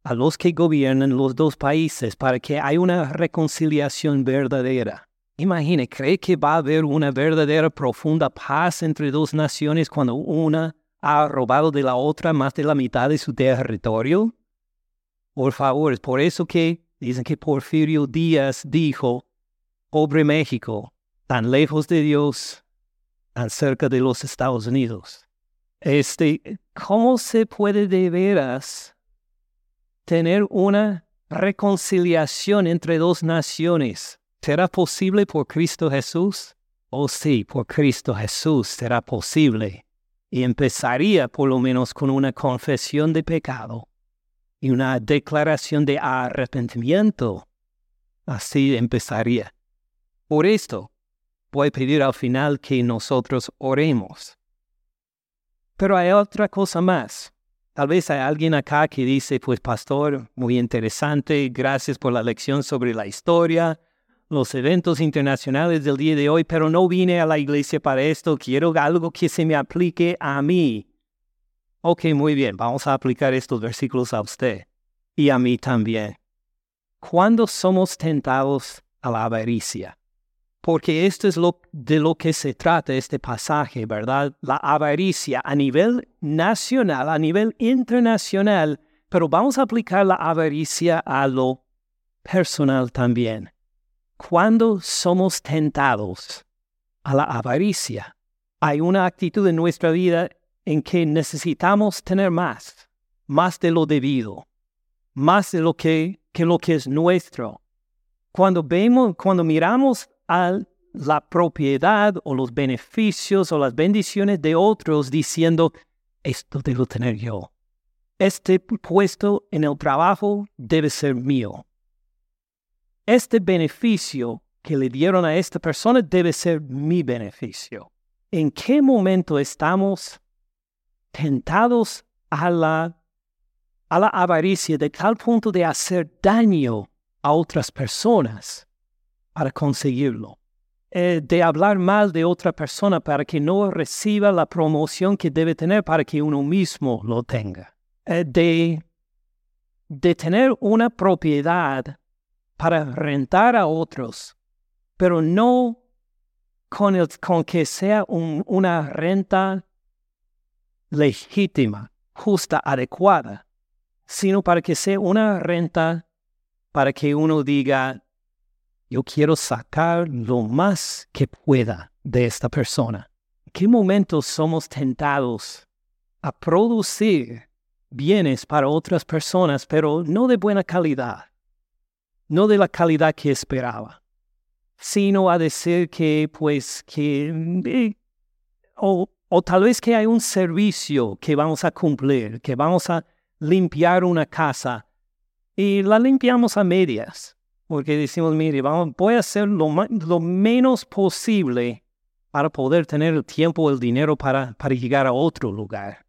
a los que gobiernan los dos países para que haya una reconciliación verdadera. Imagine, ¿cree que va a haber una verdadera profunda paz entre dos naciones cuando una ha robado de la otra más de la mitad de su territorio? Por favor, es por eso que dicen que Porfirio Díaz dijo, pobre México, tan lejos de Dios, tan cerca de los Estados Unidos. Este, ¿cómo se puede de veras tener una reconciliación entre dos naciones? ¿Será posible por Cristo Jesús? Oh sí, por Cristo Jesús será posible. Y empezaría por lo menos con una confesión de pecado y una declaración de arrepentimiento. Así empezaría. Por esto, voy a pedir al final que nosotros oremos. Pero hay otra cosa más. Tal vez hay alguien acá que dice, pues pastor, muy interesante, gracias por la lección sobre la historia, los eventos internacionales del día de hoy, pero no vine a la iglesia para esto, quiero algo que se me aplique a mí. Ok, muy bien, vamos a aplicar estos versículos a usted y a mí también. Cuando somos tentados a la avaricia, porque esto es lo, de lo que se trata este pasaje, ¿verdad? La avaricia a nivel nacional, a nivel internacional, pero vamos a aplicar la avaricia a lo personal también cuando somos tentados a la avaricia, hay una actitud en nuestra vida en que necesitamos tener más, más de lo debido, más de lo que, que lo que es nuestro. Cuando vemos, cuando miramos a la propiedad o los beneficios o las bendiciones de otros diciendo, esto debo tener yo. Este puesto en el trabajo debe ser mío este beneficio que le dieron a esta persona debe ser mi beneficio. ¿En qué momento estamos tentados a la, a la avaricia de tal punto de hacer daño a otras personas para conseguirlo? Eh, de hablar mal de otra persona para que no reciba la promoción que debe tener para que uno mismo lo tenga. Eh, de, de tener una propiedad para rentar a otros, pero no con, el, con que sea una renta legítima, justa, adecuada, sino para que sea una renta para que uno diga, yo quiero sacar lo más que pueda de esta persona. ¿En qué momentos somos tentados a producir bienes para otras personas, pero no de buena calidad? No de la calidad que esperaba, sino a decir que, pues, que, eh, o, o tal vez que hay un servicio que vamos a cumplir, que vamos a limpiar una casa y la limpiamos a medias, porque decimos, mire, vamos, voy a hacer lo, lo menos posible para poder tener el tiempo, el dinero para, para llegar a otro lugar.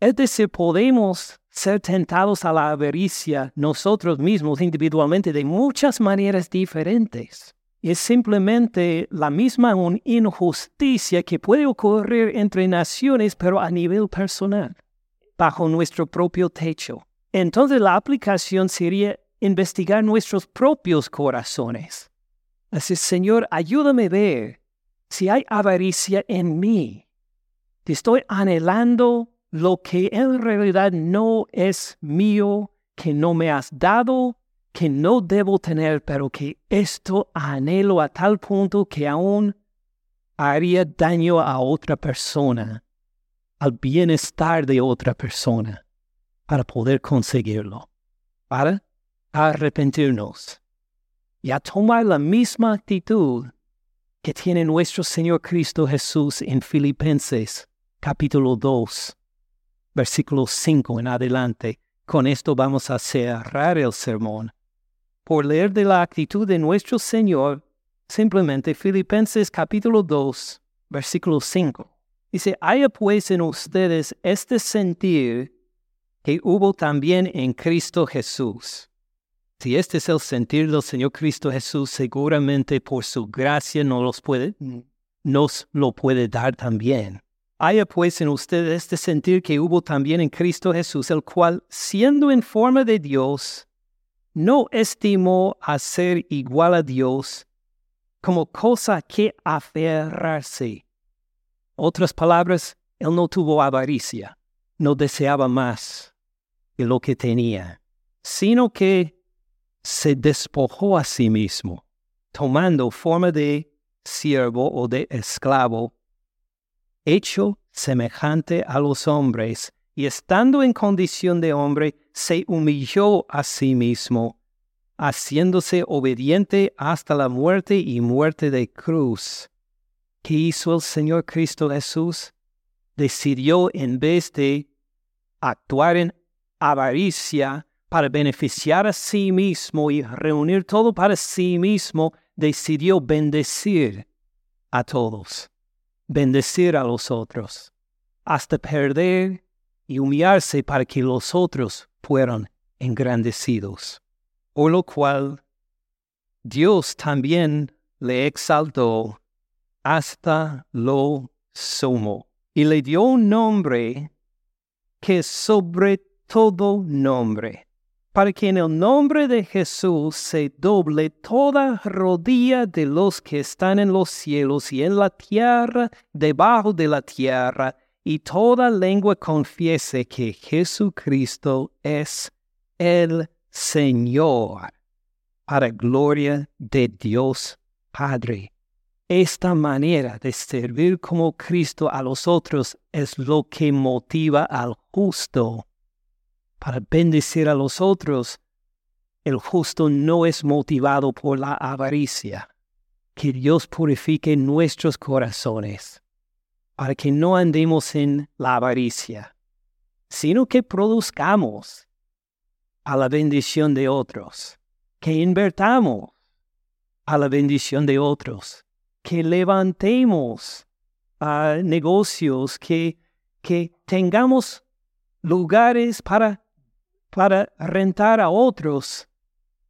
Es decir, podemos ser tentados a la avaricia nosotros mismos individualmente de muchas maneras diferentes. Es simplemente la misma injusticia que puede ocurrir entre naciones, pero a nivel personal, bajo nuestro propio techo. Entonces la aplicación sería investigar nuestros propios corazones. Así, Señor, ayúdame a ver si hay avaricia en mí. Te estoy anhelando lo que en realidad no es mío, que no me has dado, que no debo tener, pero que esto anhelo a tal punto que aún haría daño a otra persona, al bienestar de otra persona, para poder conseguirlo, para arrepentirnos y a tomar la misma actitud que tiene nuestro Señor Cristo Jesús en Filipenses capítulo 2, versículo 5 en adelante. Con esto vamos a cerrar el sermón. Por leer de la actitud de nuestro Señor, simplemente Filipenses capítulo 2, versículo 5. Dice, haya pues en ustedes este sentir que hubo también en Cristo Jesús. Si este es el sentir del Señor Cristo Jesús, seguramente por su gracia nos, los nos lo puede dar también. Haya pues en ustedes este sentir que hubo también en Cristo Jesús, el cual, siendo en forma de Dios, no estimó a ser igual a Dios como cosa que aferrarse. Otras palabras, él no tuvo avaricia, no deseaba más de lo que tenía, sino que se despojó a sí mismo, tomando forma de siervo o de esclavo hecho semejante a los hombres, y estando en condición de hombre, se humilló a sí mismo, haciéndose obediente hasta la muerte y muerte de cruz. ¿Qué hizo el Señor Cristo Jesús? Decidió en vez de actuar en avaricia para beneficiar a sí mismo y reunir todo para sí mismo, decidió bendecir a todos bendecir a los otros, hasta perder y humillarse para que los otros fueran engrandecidos. Por lo cual, Dios también le exaltó hasta lo sumo y le dio un nombre que sobre todo nombre para que en el nombre de Jesús se doble toda rodilla de los que están en los cielos y en la tierra, debajo de la tierra, y toda lengua confiese que Jesucristo es el Señor, para gloria de Dios Padre. Esta manera de servir como Cristo a los otros es lo que motiva al justo para bendecir a los otros, el justo no es motivado por la avaricia. Que Dios purifique nuestros corazones para que no andemos en la avaricia, sino que produzcamos a la bendición de otros, que invertamos a la bendición de otros, que levantemos a negocios, que, que tengamos lugares para para rentar a otros,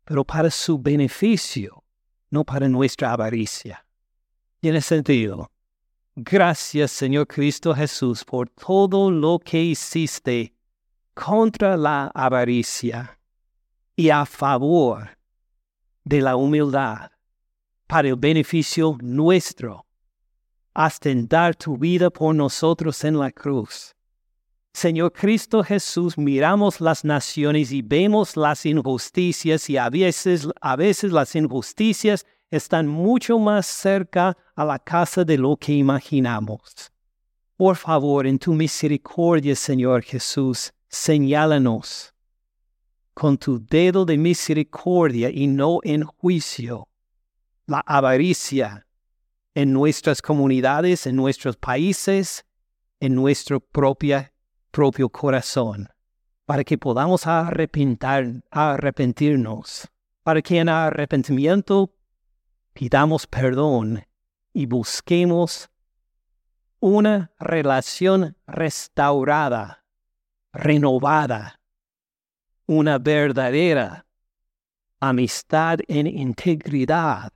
pero para su beneficio, no para nuestra avaricia. Tiene sentido. Gracias, Señor Cristo Jesús, por todo lo que hiciste contra la avaricia y a favor de la humildad, para el beneficio nuestro, hasta en dar tu vida por nosotros en la cruz. Señor Cristo Jesús, miramos las naciones y vemos las injusticias y a veces, a veces las injusticias están mucho más cerca a la casa de lo que imaginamos. Por favor, en tu misericordia, Señor Jesús, señálanos con tu dedo de misericordia y no en juicio la avaricia en nuestras comunidades, en nuestros países, en nuestra propia propio corazón, para que podamos arrepentirnos, para que en arrepentimiento pidamos perdón y busquemos una relación restaurada, renovada, una verdadera amistad en integridad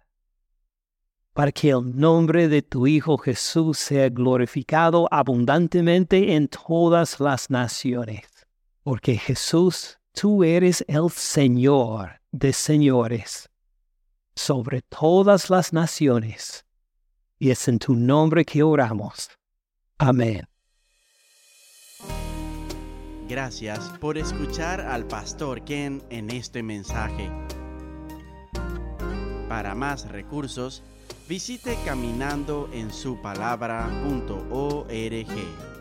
para que el nombre de tu Hijo Jesús sea glorificado abundantemente en todas las naciones. Porque Jesús, tú eres el Señor de señores sobre todas las naciones. Y es en tu nombre que oramos. Amén. Gracias por escuchar al pastor Ken en este mensaje. Para más recursos, visite caminandoensupalabra.org.